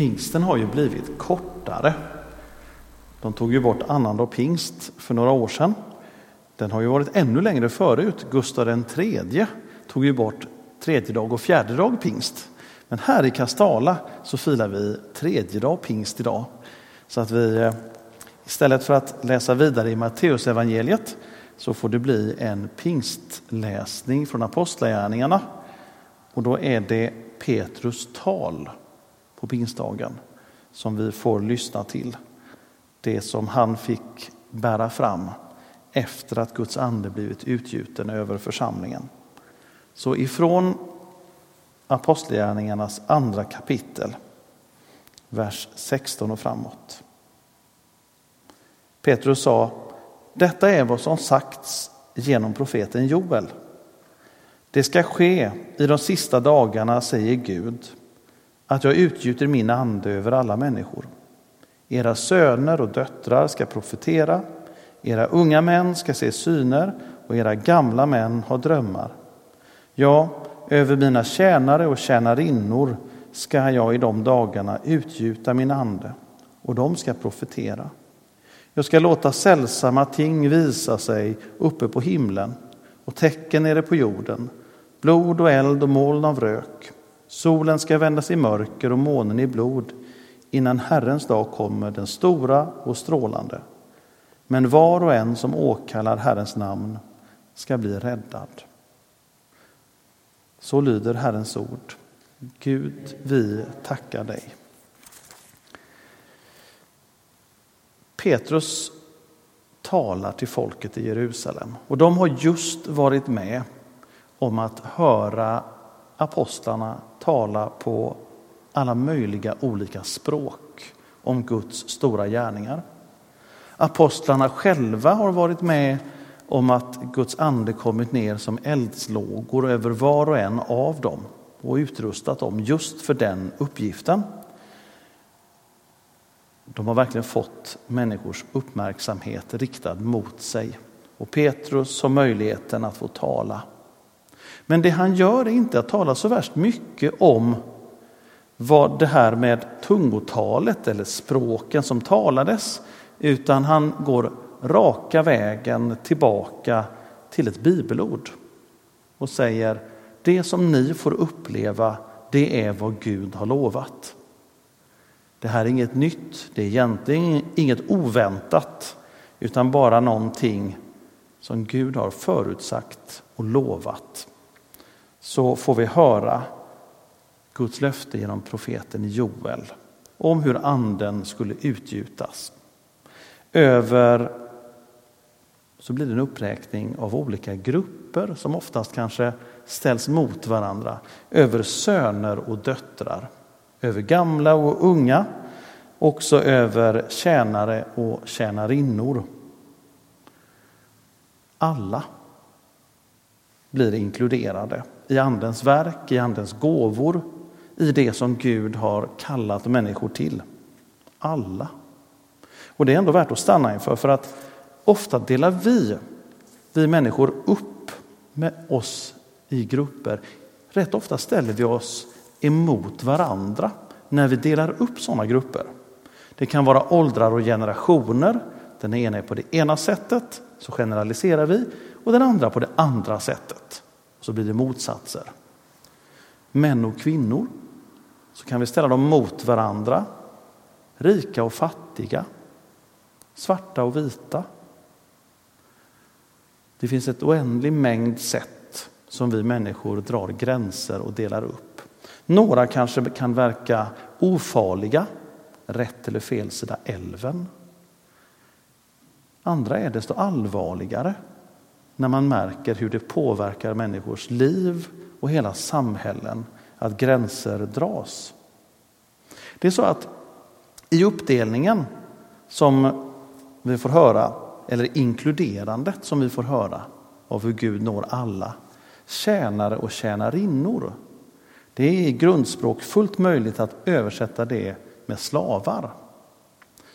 pingsten har ju blivit kortare. De tog ju bort annandag pingst för några år sedan. Den har ju varit ännu längre förut. Gustav III tog ju bort tredje dag och fjärde dag pingst. Men här i Kastala så firar vi tredje dag pingst idag. Så att vi eh, istället för att läsa vidare i Matteusevangeliet så får det bli en pingstläsning från Apostlagärningarna. Och då är det Petrus tal på pingstdagen som vi får lyssna till. Det som han fick bära fram efter att Guds ande blivit utgjuten över församlingen. Så ifrån Apostlagärningarnas andra kapitel, vers 16 och framåt. Petrus sa, detta är vad som sagts genom profeten Joel. Det ska ske i de sista dagarna, säger Gud, att jag utgjuter min ande över alla människor. Era söner och döttrar ska profetera, era unga män ska se syner och era gamla män ha drömmar. Ja, över mina tjänare och tjänarinnor ska jag i de dagarna utgjuta min ande och de ska profetera. Jag ska låta sällsamma ting visa sig uppe på himlen och tecken nere på jorden, blod och eld och moln av rök. Solen ska vändas i mörker och månen i blod innan Herrens dag kommer, den stora och strålande. Men var och en som åkallar Herrens namn ska bli räddad. Så lyder Herrens ord. Gud, vi tackar dig. Petrus talar till folket i Jerusalem och de har just varit med om att höra apostlarna tala på alla möjliga olika språk om Guds stora gärningar. Apostlarna själva har varit med om att Guds ande kommit ner som eldslågor över var och en av dem och utrustat dem just för den uppgiften. De har verkligen fått människors uppmärksamhet riktad mot sig och Petrus har möjligheten att få tala. Men det han gör är inte att tala så värst mycket om vad det här med tungotalet eller språken som talades utan han går raka vägen tillbaka till ett bibelord och säger det som ni får uppleva, det är vad Gud har lovat. Det här är inget nytt, det är egentligen inget oväntat utan bara någonting som Gud har förutsagt och lovat. Så får vi höra Guds löfte genom profeten Joel om hur anden skulle utgjutas över så blir det en uppräkning av olika grupper som oftast kanske ställs mot varandra. Över söner och döttrar, över gamla och unga, också över tjänare och tjänarinnor. Alla blir inkluderade i Andens verk, i Andens gåvor, i det som Gud har kallat människor till. Alla. Och det är ändå värt att stanna inför, för att ofta delar vi, vi människor upp med oss i grupper. Rätt ofta ställer vi oss emot varandra när vi delar upp sådana grupper. Det kan vara åldrar och generationer. Den ena är på det ena sättet, så generaliserar vi, och den andra på det andra sättet. Så blir det motsatser. Män och kvinnor, så kan vi ställa dem mot varandra. Rika och fattiga, svarta och vita. Det finns ett oändlig mängd sätt som vi människor drar gränser och delar upp. Några kanske kan verka ofarliga, rätt eller fel sida älven. Andra är desto allvarligare när man märker hur det påverkar människors liv och hela samhällen att gränser dras. Det är så att i uppdelningen som vi får höra, eller inkluderandet som vi får höra av hur Gud når alla, tjänare och tjänarinnor. Det är i grundspråk fullt möjligt att översätta det med slavar.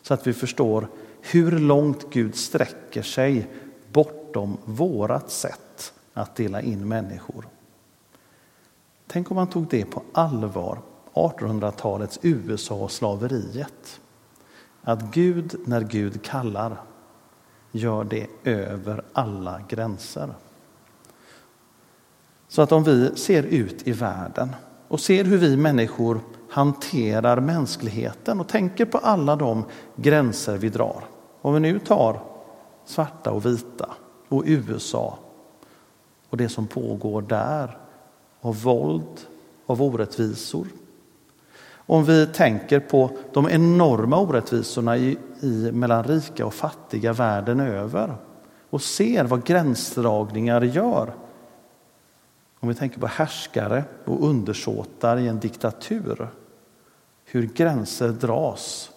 Så att vi förstår hur långt Gud sträcker sig bortom vårat sätt att dela in människor. Tänk om man tog det på allvar 1800-talets USA och slaveriet. Att Gud, när Gud kallar, gör det över alla gränser. Så att om vi ser ut i världen och ser hur vi människor hanterar mänskligheten och tänker på alla de gränser vi drar. Om vi nu tar svarta och vita och USA och det som pågår där av våld, av orättvisor. Om vi tänker på de enorma orättvisorna i, i, mellan rika och fattiga världen över och ser vad gränsdragningar gör. Om vi tänker på härskare och undersåtar i en diktatur. Hur gränser dras,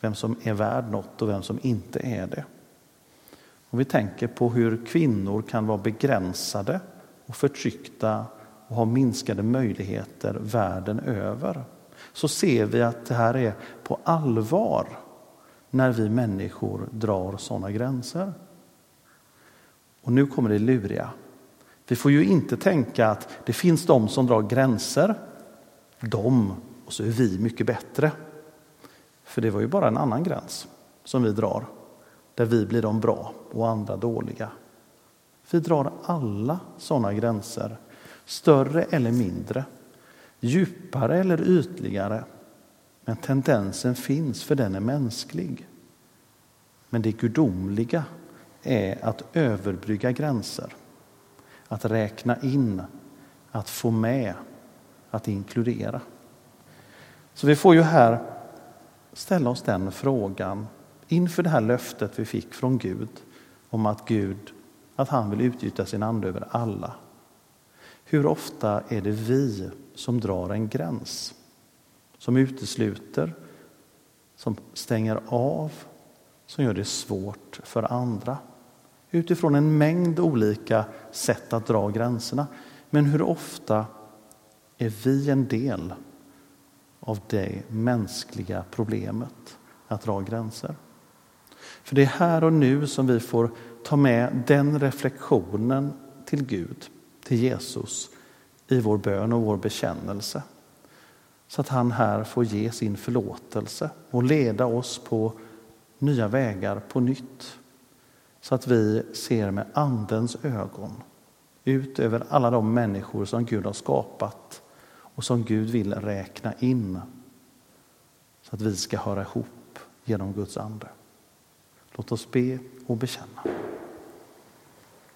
vem som är värd något och vem som inte är det. Om vi tänker på hur kvinnor kan vara begränsade och förtryckta och ha minskade möjligheter världen över så ser vi att det här är på allvar när vi människor drar sådana gränser. Och nu kommer det luriga. Vi får ju inte tänka att det finns de som drar gränser, de, och så är vi mycket bättre. För det var ju bara en annan gräns som vi drar, där vi blir de bra och andra dåliga. Vi drar alla sådana gränser, större eller mindre, djupare eller ytligare. Men tendensen finns, för den är mänsklig. Men det gudomliga är att överbrygga gränser, att räkna in, att få med, att inkludera. Så vi får ju här ställa oss den frågan inför det här löftet vi fick från Gud om att Gud, att han vill utgjuta sin ande över alla. Hur ofta är det vi som drar en gräns, som utesluter, som stänger av, som gör det svårt för andra? Utifrån en mängd olika sätt att dra gränserna. Men hur ofta är vi en del av det mänskliga problemet att dra gränser? För det är här och nu som vi får ta med den reflektionen till Gud, till Jesus, i vår bön och vår bekännelse. Så att han här får ge sin förlåtelse och leda oss på nya vägar på nytt. Så att vi ser med Andens ögon ut över alla de människor som Gud har skapat och som Gud vill räkna in. Så att vi ska höra ihop genom Guds ande. Låt oss be och bekänna.